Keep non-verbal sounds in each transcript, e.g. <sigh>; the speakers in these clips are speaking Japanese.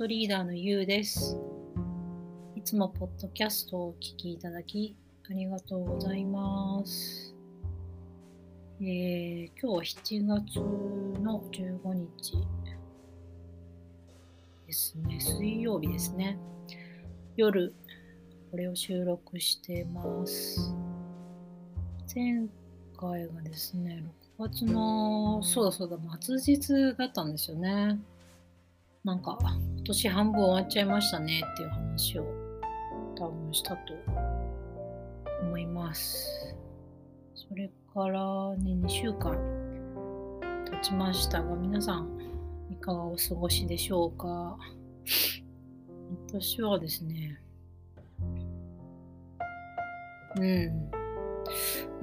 トリーダーのゆうです。いつもポッドキャストをお聞きいただきありがとうございます。えー、今日は7月の15日ですね。水曜日ですね。夜、これを収録してます。前回がですね、6月の、そうだそうだ、末日だったんですよね。なんか、今年半分終わっちゃいましたねっていう話を多分したと思います。それからね、2週間経ちましたが、皆さん、いかがお過ごしでしょうか？私はですね、うん、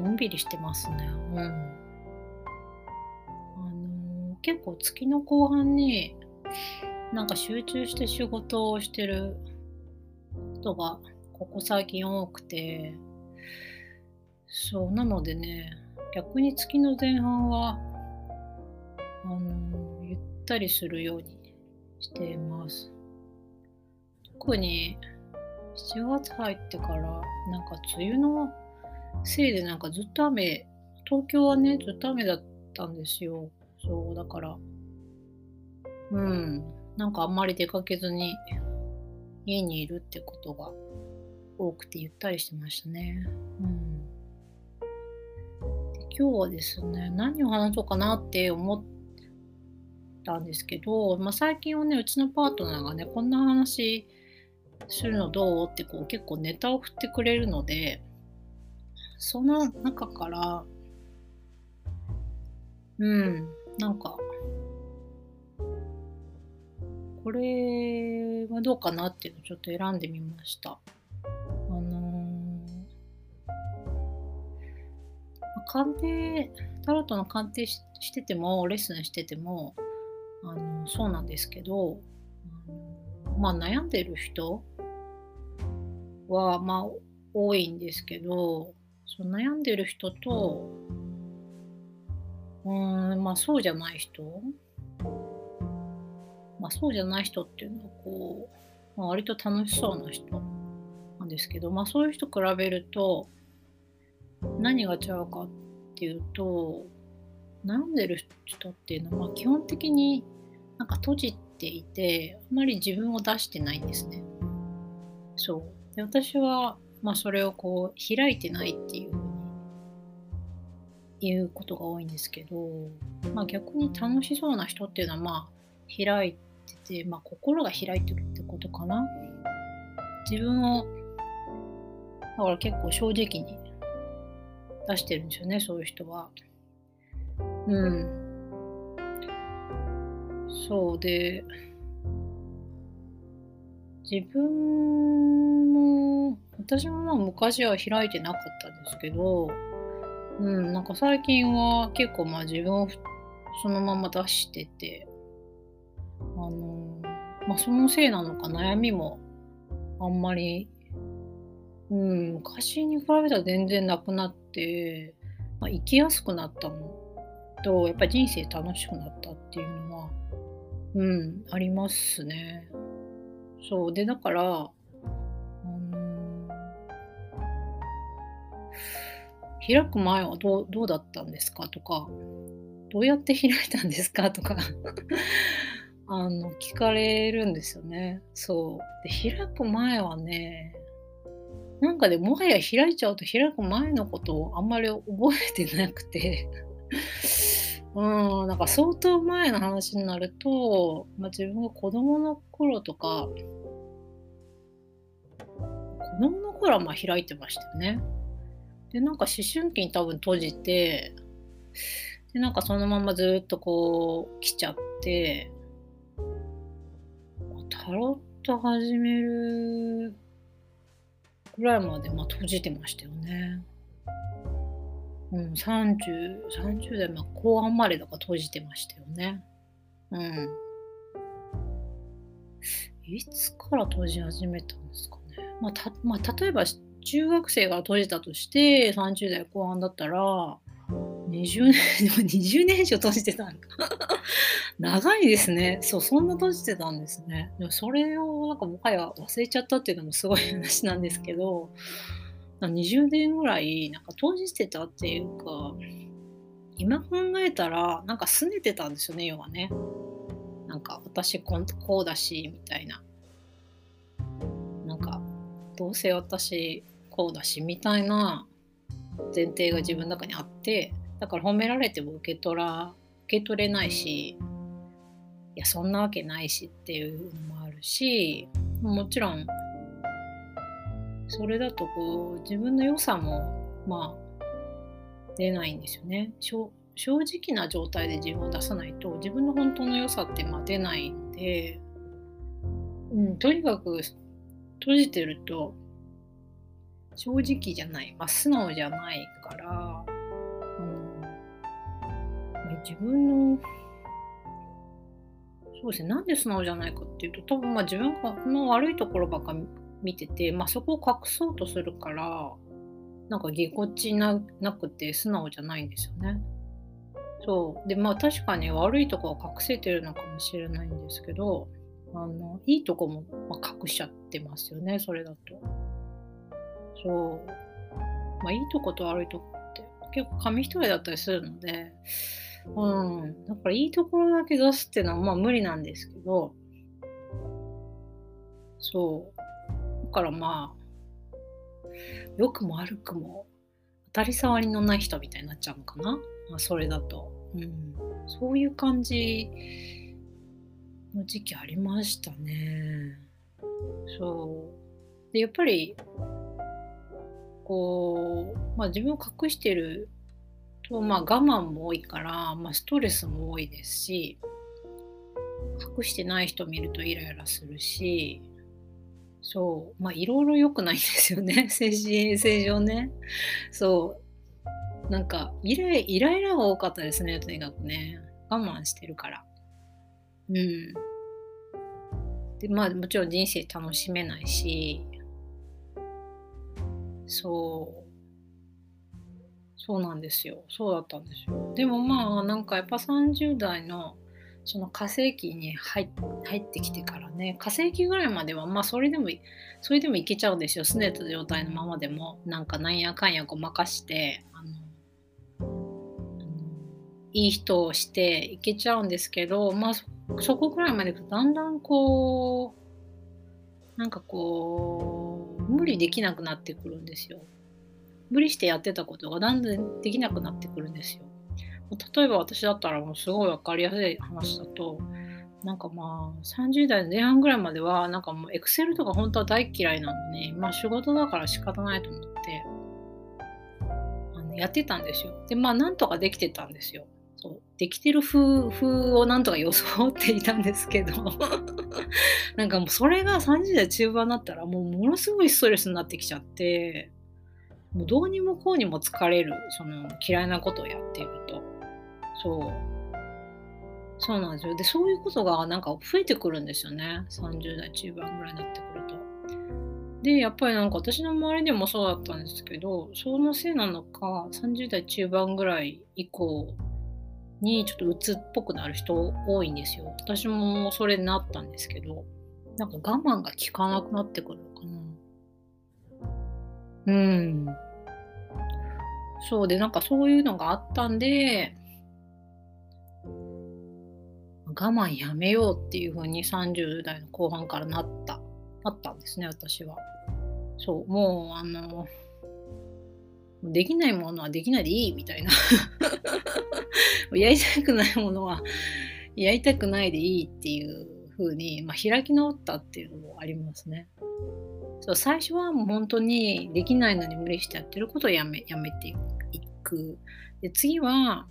のんびりしてますね。うん。あのー結構月の後半になんか集中して仕事をしてることがここ最近多くて、そう、なのでね、逆に月の前半は、あのゆったりするようにしています。特に7月入ってから、なんか梅雨のせいでなんかずっと雨、東京はね、ずっと雨だったんですよ。そう、だから、うん、なんかあんまり出かけずに家にいるってことが多くてゆったりしてましたね。うん。今日はですね、何を話そうかなって思ったんですけど、まあ、最近はね、うちのパートナーがね、こんな話するのどうってこう結構ネタを振ってくれるので、その中から、うん、なんか、これはどうかなっていうのをちょっと選んでみました。あのー、鑑定、タロットの鑑定ししてても、レッスンしてても、あのそうなんですけど、まあ悩んでる人は、まあ多いんですけど、その悩んでる人と、うん、まあそうじゃない人まあそうじゃない人っていうのはこう、まあ、割と楽しそうな人なんですけど、まあそういう人比べると何が違うかっていうと悩んでる人っていうのはまあ基本的になんか閉じていてあまり自分を出してないんですね。そう。で私はまあそれをこう開いてないっていうふうに言うことが多いんですけど、まあ逆に楽しそうな人っていうのはまあ開いてて、まあ、心が開いてるってことかな。自分を、だから結構正直に出してるんですよね、そういう人は。うん。そうで、自分も、私もまあ昔は開いてなかったんですけど、うん、なんか最近は結構まあ自分をそのまま出してて、まあ、そのせいなのか悩みもあんまり、うん、昔に比べたら全然なくなって、まあ、生きやすくなったのとやっぱり人生楽しくなったっていうのは、うん、ありますね。そうでだから、あの開く前はどうどうだったんですかとかどうやって開いたんですかとかあの聞かれるんですよね。そう。で開く前はね、なんかでもはや開いちゃうと開く前のことをあんまり覚えてなくて、<laughs> うん、なんか相当前の話になると、まあ、自分が子供の頃とか、子供の頃はまあ開いてましたよね。で、なんか思春期に多分閉じて、で、なんかそのままずっとこう来ちゃって、タロット始めるぐらいまでまあ閉じてましたよね。うん、30、30代、まあ、後半までだから閉じてましたよね。うん。いつから閉じ始めたんですかね。まあ、たまあ、例えば中学生が閉じたとして30代後半だったら、20年、20年以上閉じてたんだ。<laughs> 長いですね。そう、そんな閉じてたんですね。でもそれをなんかもはや忘れちゃったっていうのもすごい話なんですけど、20年ぐらいなんか閉じてたっていうか、今考えたらなんか拗ねてたんですよね、要はね。なんか私こうだし、みたいな。なんか、どうせ私こうだし、みたいな前提が自分の中にあって、だから褒められても受け取ら受け取れないしいやそんなわけないしっていうのもあるしもちろんそれだとこう自分の良さもまあ出ないんですよね。正直な状態で自分を出さないと自分の本当の良さってまあ出ないんで、うん、とにかく閉じてると正直じゃない、まあ、素直じゃないから自分のそうですねなんで素直じゃないかっていうと多分まあ自分の悪いところばっか見てて、まあ、そこを隠そうとするからなんかぎこちななくて素直じゃないんですよね。そうでまあ確かに悪いとこは隠せてるのかもしれないんですけどあのいいとこも、まあ、隠しちゃってますよねそれだと。そうまあいいとこと悪いとこって結構紙一重だったりするのでうん。だからいいところだけ出すっていうのはまあ無理なんですけど、そう。だからまあ、良くも悪くも当たり障りのない人みたいになっちゃうのかな。まあ、それだと。うん。そういう感じの時期ありましたね。そう。で、やっぱり、こう、まあ自分を隠してると、まあ、我慢も多いから、まあ、ストレスも多いですし隠してない人見るとイライラするしそうまあいろいろ良くないんですよね。<laughs> 精神衛生上ね。そう。なんかイライイライラが多かったですねとにかくね。我慢してるから。うん。でまあもちろん人生楽しめないし。そう。そうなんですよ。そうだったんですよ。でもまあなんかやっぱ30代のその火星期に入ってきてからね火星期ぐらいまではまあそれでもそれでもいけちゃうんですよすねた状態のままでもなんかなんやかんやごまかしてあのいい人をしていけちゃうんですけどまあそこぐらいまでいくとだんだんこうなんかこう無理できなくなってくるんですよ。無理してやってたことがだんだんできなくなってくるんですよ。例えば私だったらもうすごい分かりやすい話だとなんかまあ30代前半ぐらいまではなんかもうエクセルとか本当は大嫌いなのにまあ仕事だから仕方ないと思ってあのやってたんですよ。でまあなんとかできてたんですよ。そうできてる風風をなんとか装っていたんですけど <laughs> なんかもうそれが30代中盤になったらもうものすごいストレスになってきちゃってもうどうにもこうにも疲れるその嫌いなことをやっていると。そう。そうなんですよ。でそういうことがなんか増えてくるんですよね。30代中盤ぐらいになってくると。でやっぱりなんか私の周りでもそうだったんですけどそのせいなのか30代中盤ぐらい以降にちょっと鬱っぽくなる人多いんですよ。私もそれになったんですけどなんか我慢が効かなくなってくるのかな。うん。そうで、なんかそういうのがあったんで、我慢やめようっていう風に30代の後半からなった、なったんですね、私は。そう、もう、あの、できないものはできないでいいみたいな。<laughs> やりたくないものはやりたくないでいいっていう風に、まあ、開き直ったっていうのもありますね。そう最初はもう本当にできないのに無理してやってることをやめやめていく。で次は、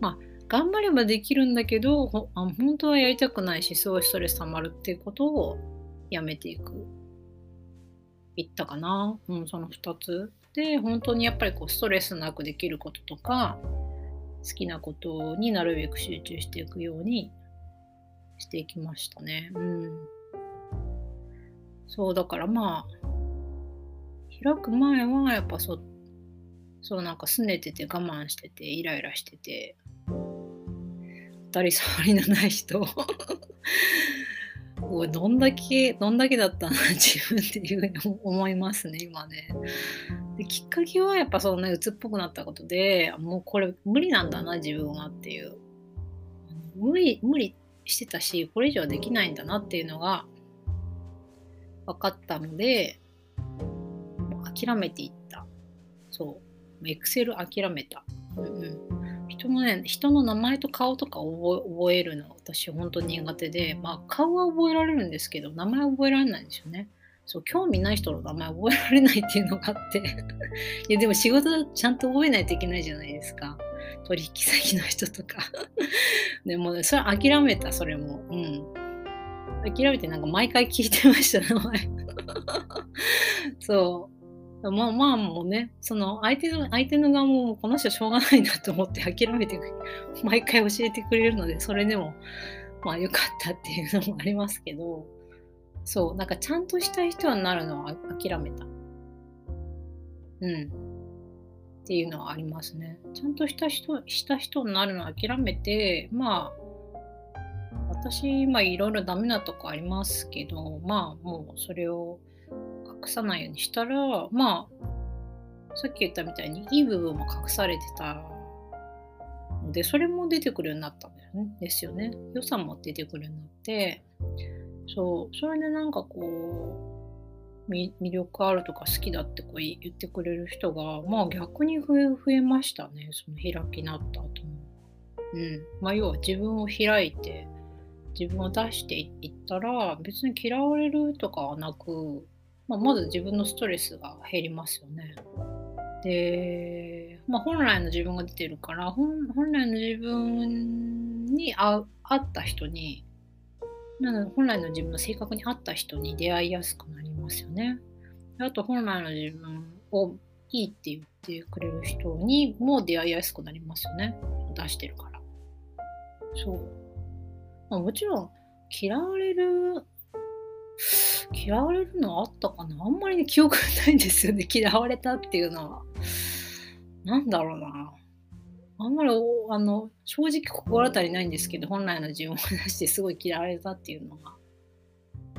まあ、頑張ればできるんだけどほあ本当はやりたくないしすごいストレス溜まるっていうことをやめていく。いったかな、うん、その2つ。で本当にやっぱりこうストレスなくできることとか好きなことになるべく集中していくようにしていきましたね。うんそうだからまあ開く前はやっぱそそうなんか拗ねてて我慢しててイライラしてて当たり障りのない人。<laughs> おいどんだけどんだけだったな <laughs> 自分っていうふうに思いますね今ね。できっかけはやっぱそのね鬱っぽくなったことでもうこれ無理なんだな自分はっていう。無理無理してたしこれ以上できないんだなっていうのが分かったので諦めていった。そう。エクセル諦めた、うんうん、人のね人の名前と顔とか覚えるの私本当に苦手でまあ顔は覚えられるんですけど名前覚えられないんですよね。そう興味ない人の名前覚えられないっていうのがあって。いやでも仕事ちゃんと覚えないといけないじゃないですか。取引先の人とか。でも、ね、それ諦めたそれも。うん。諦めてなんか毎回聞いてました名前 <laughs> そうまあまあもうねその相手の相手の側もこの人しょうがないなと思って諦めて毎回教えてくれるのでそれでもまあ良かったっていうのもありますけどそう、なんかちゃんとした人になるのは諦めた。うん。っていうのはありますね。ちゃんとした人、した人になるのは諦めて、まあ、私、まあいろいろダメなとこありますけど、まあもうそれを隠さないようにしたら、まあ、さっき言ったみたいにいい部分も隠されてたので、それも出てくるようになったんですよね。良さも出てくるようになって、そうそれでなんかこう魅力あるとか好きだってこう言ってくれる人がまあ逆に増え増えましたねその開きになった後も。うんまあ、要は自分を開いて自分を出していったら別に嫌われるとかはなく、まあ、まず自分のストレスが減りますよね。で、まあ、本来の自分が出てるから本来の自分に合った人になので本来の自分の性格に合った人に出会いやすくなりますよね。あと本来の自分をいいって言ってくれる人にも出会いやすくなりますよね。出してるから。そう。まあ、もちろん嫌われる嫌われるのあったかな？あんまりね記憶がないんですよね <laughs> 嫌われたっていうのは。なんだろうな。あんまりあの正直心当たりないんですけど本来の自分を出してすごい嫌われたっていうのが、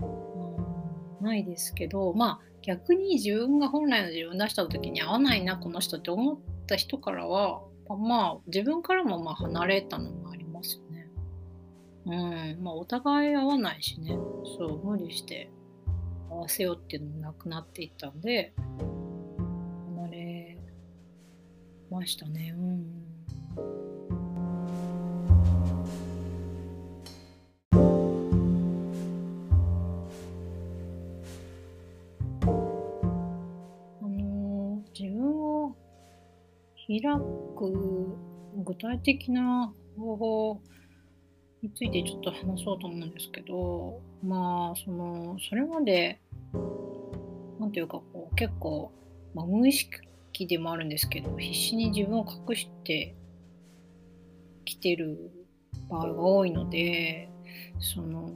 うん、ないですけどまあ逆に自分が本来の自分を出した時に合わないなこの人って思った人からはまあ自分からもまあ離れたのもあります。うん。まあお互い合わないしね。そう無理して合わせようっていうのもなくなっていったんで離れましたね。うん。開く具体的な方法についてちょっと話そうと思うんですけどまあそのそれまで何ていうかこう結構、まあ、無意識でもあるんですけど必死に自分を隠してきてる場合が多いのでその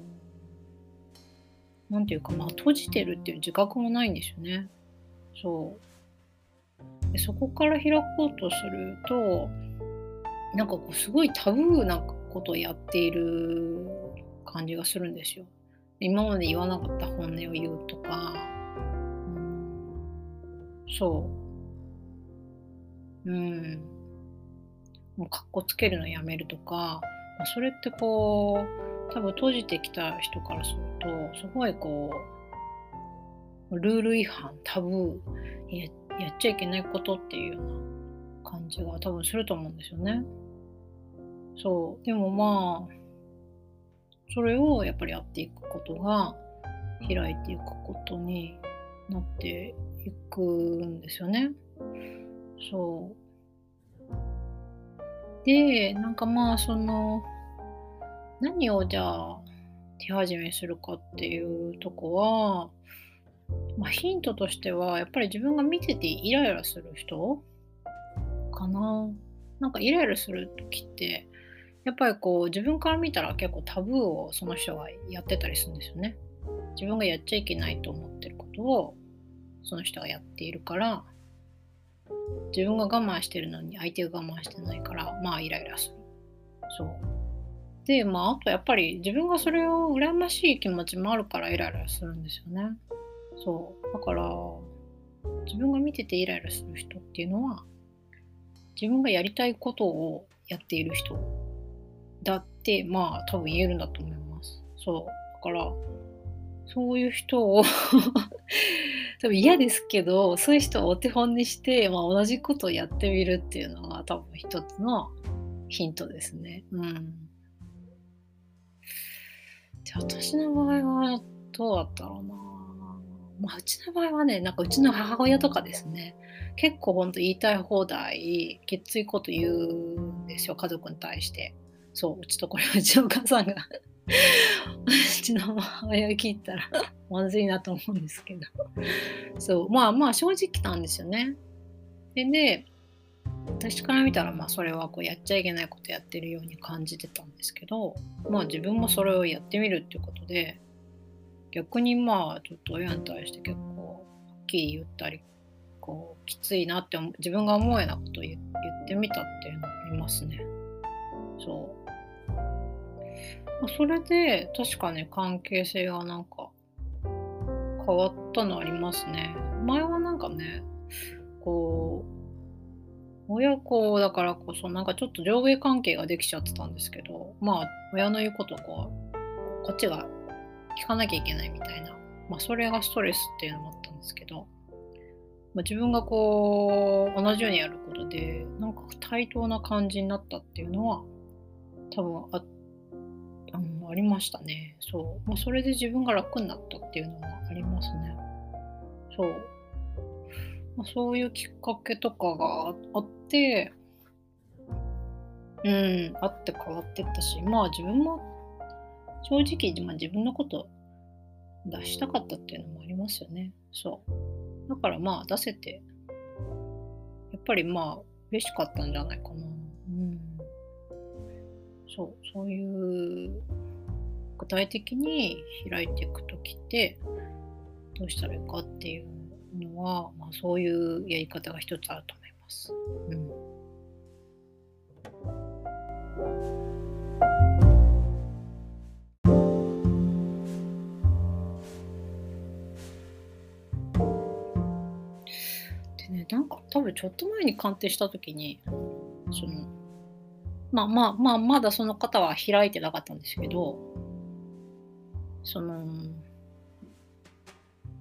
何ていうかまあ閉じてるっていう自覚もないんですよね。そうでそこから開こうとするとなんかこうすごいタブーなことをやっている感じがするんですよ。今まで言わなかった本音を言うとか、うん、そううんもうかっこつけるのやめるとか、まあ、それってこう多分閉じてきた人からするとすごいこうルール違反タブーやっちゃいけないことっていうような感じが多分すると思うんですよね。そう。でもまあ、それをやっぱりやっていくことが開いていくことになっていくんですよね。そう。で、なんかまあその何をじゃあ手始めするかっていうとこはまあ、ヒントとしてはやっぱり自分が見ててイライラする人かななんかイライラする時ってやっぱりこう自分から見たら結構タブーをその人がやってたりするんですよね。自分がやっちゃいけないと思ってることをその人がやっているから自分が我慢してるのに相手が我慢してないからまあイライラする。そう。でまああとやっぱり自分がそれを羨ましい気持ちもあるからイライラするんですよね。そう。だから自分が見ててイライラする人っていうのは自分がやりたいことをやっている人だってまあ多分言えるんだと思いますそうだからそういう人を <laughs> 多分嫌ですけどそういう人をお手本にして、まあ、同じことをやってみるっていうのが多分一つのヒントですね。うん。じゃあ私の場合はどうだったろうな。まあ、うちの場合はね、なんかうちの母親とかですね、結構ほんと言いたい放題、きついこと言うんですよ、家族に対して。そう、うちとこれうちのお母さんがうちの母親聞いたらまずいなと思うんですけど。そうまあまあ正直なんですよね。でね私から見たらまあそれはこうやっちゃいけないことやってるように感じてたんですけどまあ自分もそれをやってみるっていうことで逆にまあちょっと親に対して結構はっきり言ったりこうきついなって自分が思うようなことを言ってみたっていうのがありますね。そう。それで確かね関係性がなんか変わったのありますね。前はなんかねこう親子だからこそなんかちょっと上下関係ができちゃってたんですけどまあ親の言うことをこうこっちが聞かなきゃいけないみたいな、まあ、それがストレスっていうのもあったんですけど、まあ、自分がこう同じようにやることでなんか対等な感じになったっていうのは多分ああありましたね。そう。まあ、それで自分が楽になったっていうのはありますね。そう。まあ、そういうきっかけとかがあって、うん、あって変わってったし、まあ自分も正直、まあ、自分のこと出したかったっていうのもありますよね。そう。だからまあ出せて、やっぱりまあ嬉しかったんじゃないかな。そうそういう具体的に開いていく時ってどうしたらいいかっていうのは、まあ、そういうやり方が一つあると思います。うんでねなんか多分ちょっと前に鑑定した時にそのまあまあまあ、まだその方は開いてなかったんですけど、その、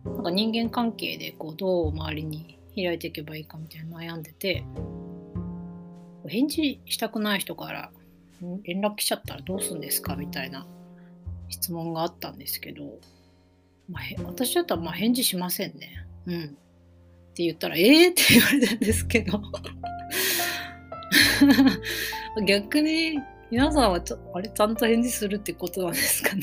なんか人間関係でこうどう周りに開いていけばいいかみたいな悩んでて、返事したくない人から連絡来ちゃったらどうするんですかみたいな質問があったんですけど、まあ、私だったらまあ返事しませんね。うん。って言ったら、ええー、って言われたんですけど <laughs> 逆に皆さんはちょあれちゃんと返事するってことなんですかね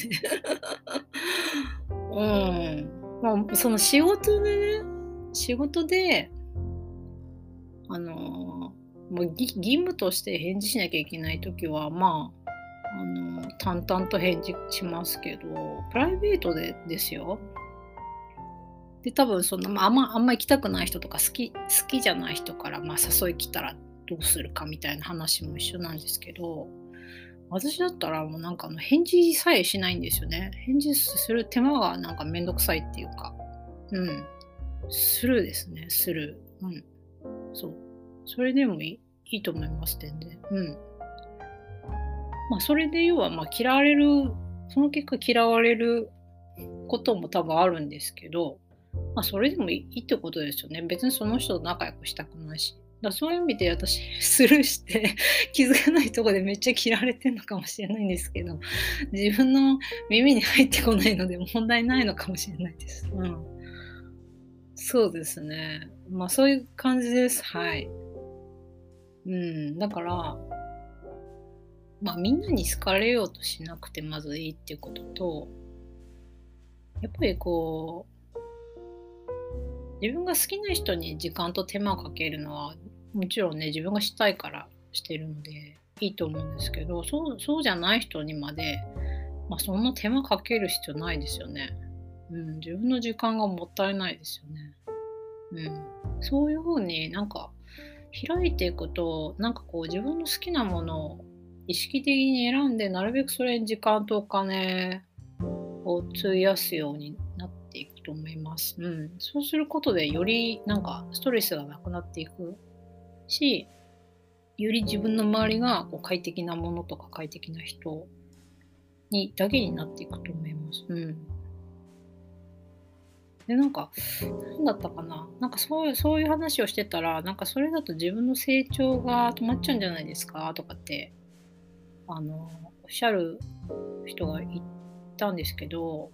<laughs> うん。まあ、その仕事でね、仕事で、あのもう義務として返事しなきゃいけない時は、まあ、あの淡々と返事しますけど、プライベートでですよ。で、多分その、まあ、あんま、あんま行きたくない人とか好き、好きじゃない人から、まあ、誘い来たらどうするかみたいな話も一緒なんですけど私だったらもうなんかあの返事さえしないんですよね。返事する手間がなんかめんどくさいっていうか。うん。スルーですね。スルーうん。そう。それでもいい。いいと思います全然。うん。まあそれで要はまあ嫌われるその結果嫌われることも多分あるんですけどまあそれでもいいってことですよね。別にその人と仲良くしたくないし。だそういう意味で私 <laughs> スルーして <laughs> 気づかないとこでめっちゃ嫌われてるのかもしれないんですけど自分の耳に入ってこないので問題ないのかもしれないです。うん、そうですね。まあそういう感じです。はい。うん、だから、まあみんなに好かれようとしなくてまずいいっていうことと、やっぱりこう、自分が好きな人に時間と手間をかけるのはもちろんね自分がしたいからしてるのでいいと思うんですけどそうそうじゃない人にまで、まあ、そんな手間かける必要ないですよね。うん、自分の時間がもったいないですよね。うん、そういうふうになんか開いていくとなんかこう自分の好きなものを意識的に選んでなるべくそれに時間とお金を費やすようにと思います。うん、そうすることでよりなんかストレスがなくなっていくしより自分の周りがこう快適なものとか快適な人にだけになっていくと思います。うんで、なんか、何だったかななんかそういう、そういう話をしてたら、なんかそれだと自分の成長が止まっちゃうんじゃないですか？とかって、あの、おっしゃる人がいたんですけど、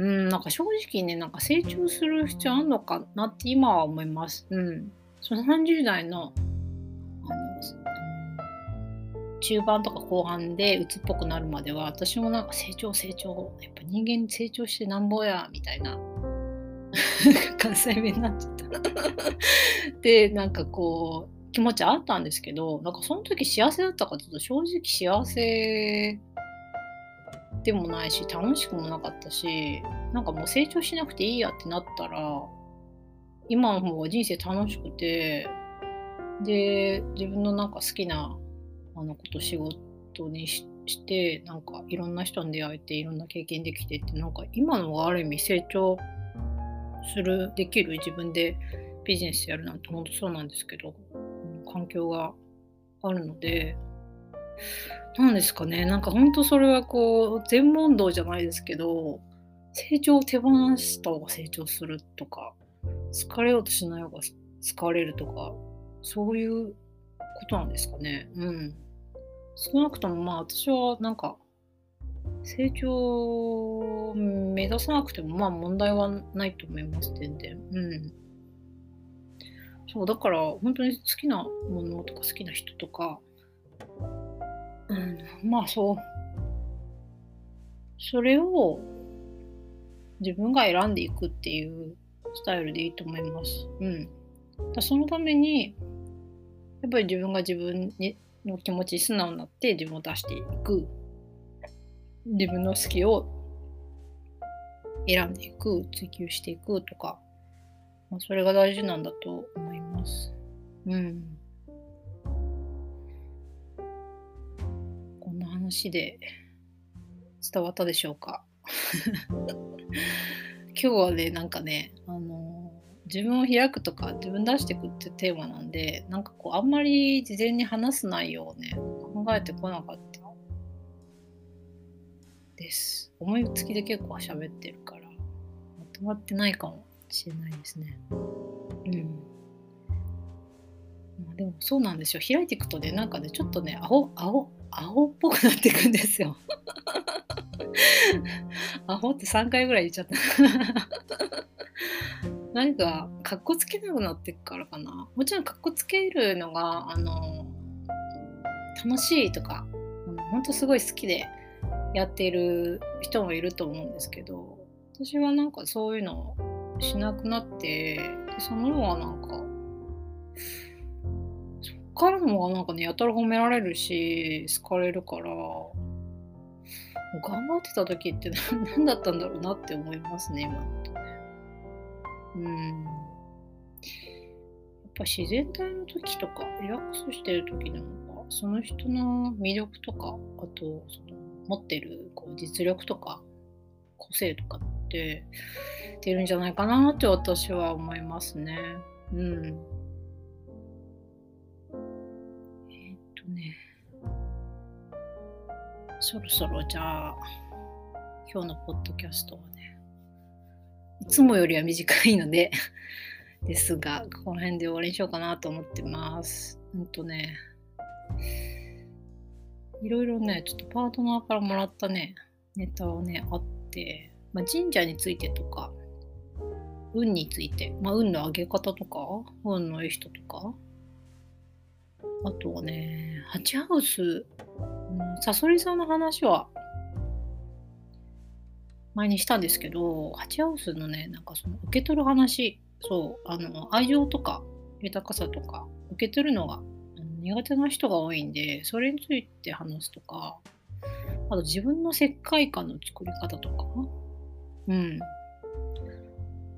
うん、なんか正直ね、なんか成長する必要あんのかなって今は思います。うん。その30代の、あの、中盤とか後半で鬱っぽくなるまでは私もなんか成長成長やっぱ人間成長してなんぼやみたいな <laughs> 関西弁になっちゃった <laughs> でなんかこう気持ちあったんですけどなんかその時幸せだったかというと正直幸せでもないし楽しくもなかったしなんかもう成長しなくていいやってなったら今の方が人生楽しくてで自分のなんか好きなあのこと仕事にしてなんかいろんな人に出会えていろんな経験できてってなんか今のがある意味成長するできる自分でビジネスやるなんて本当そうなんですけど、環境があるので何ですかねなんか本当それはこう全問答じゃないですけど成長を手放した方が成長するとか疲れようとしない方が疲れるとかそういうことなんですかねうん少なくともまあ私はなんか成長を目指さなくてもまあ問題はないと思います、全然。うん。そう、だから本当に好きなものとか好きな人とか、まあそう。それを自分が選んでいくっていうスタイルでいいと思います。うん。だそのために、やっぱり自分が自分にの気持ち素直になって自分を出していく。自分の好きを選んでいく、追求していくとか、まあ、それが大事なんだと思います。うん。話で伝わったでしょうか？<laughs> 今日はね、なんかね、あの自分を開くとか自分出していくってテーマなんで、なんかこう、あんまり事前に話す内容をね、考えてこなかったです。思いつきで結構喋ってるから、まとまってないかもしれないですね。うん。まあ、でもそうなんですよ。開いていくとね、なんかね、ちょっとね、青、青、青っぽくなっていくんですよ。<laughs> アホって3回ぐらい言っちゃった。<laughs> 何か、かっこつけなくなっていくからかな。もちろんかっこつけるのが、あの、楽しいとか、本当すごい好きでやっている人もいると思うんですけど私はなんかそういうのしなくなってでその方がなんかからの方がなんかねやたら褒められるし好かれるから頑張ってた時って <laughs> 何だったんだろうなって思いますね今だとね。うんやっぱ自然体の時とかリラックスしてる時の方がその人の魅力とかあとその持ってるこう実力とか個性とかって出るんじゃないかなって私は思いますね。うん。ね。そろそろじゃあ今日のポッドキャストはねいつもよりは短いので <laughs> ですがこの辺で終わりにしようかなと思ってます。うんとねいろいろね、ちょっとパートナーからもらったね、ネタはね、あって、まあ、神社についてとか、運について、まあ、運の上げ方とか、運のいい人とか、あとはね、ハチハウス、うん、サソリさんの話は前にしたんですけど、ハチハウスのね、なんかその受け取る話、そう、あの、愛情とか豊かさとか、受け取るのが苦手な人が多いんで、それについて話すとか、あと自分の世界観の作り方とか、うん。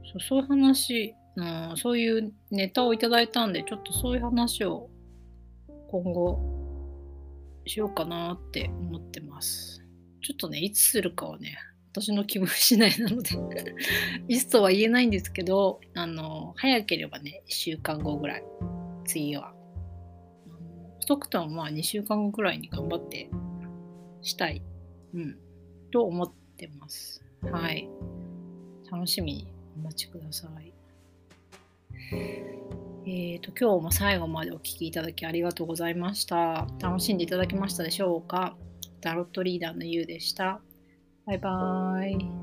そうそういう話うん、そういうネタをいただいたんで、ちょっとそういう話を今後しようかなって思ってます。ちょっとね、いつするかはね、私の気分次第なので <laughs> いつとは言えないんですけど、あの、早ければね、1週間後ぐらい、次は。遅くともまあ2週間後ぐらいに頑張ってしたい、うん、と思ってます。はい。楽しみにお待ちください。えーと、今日も最後までお聴きいただきありがとうございました。楽しんでいただけましたでしょうか？タロットリーダーのゆうでした。バイバーイ。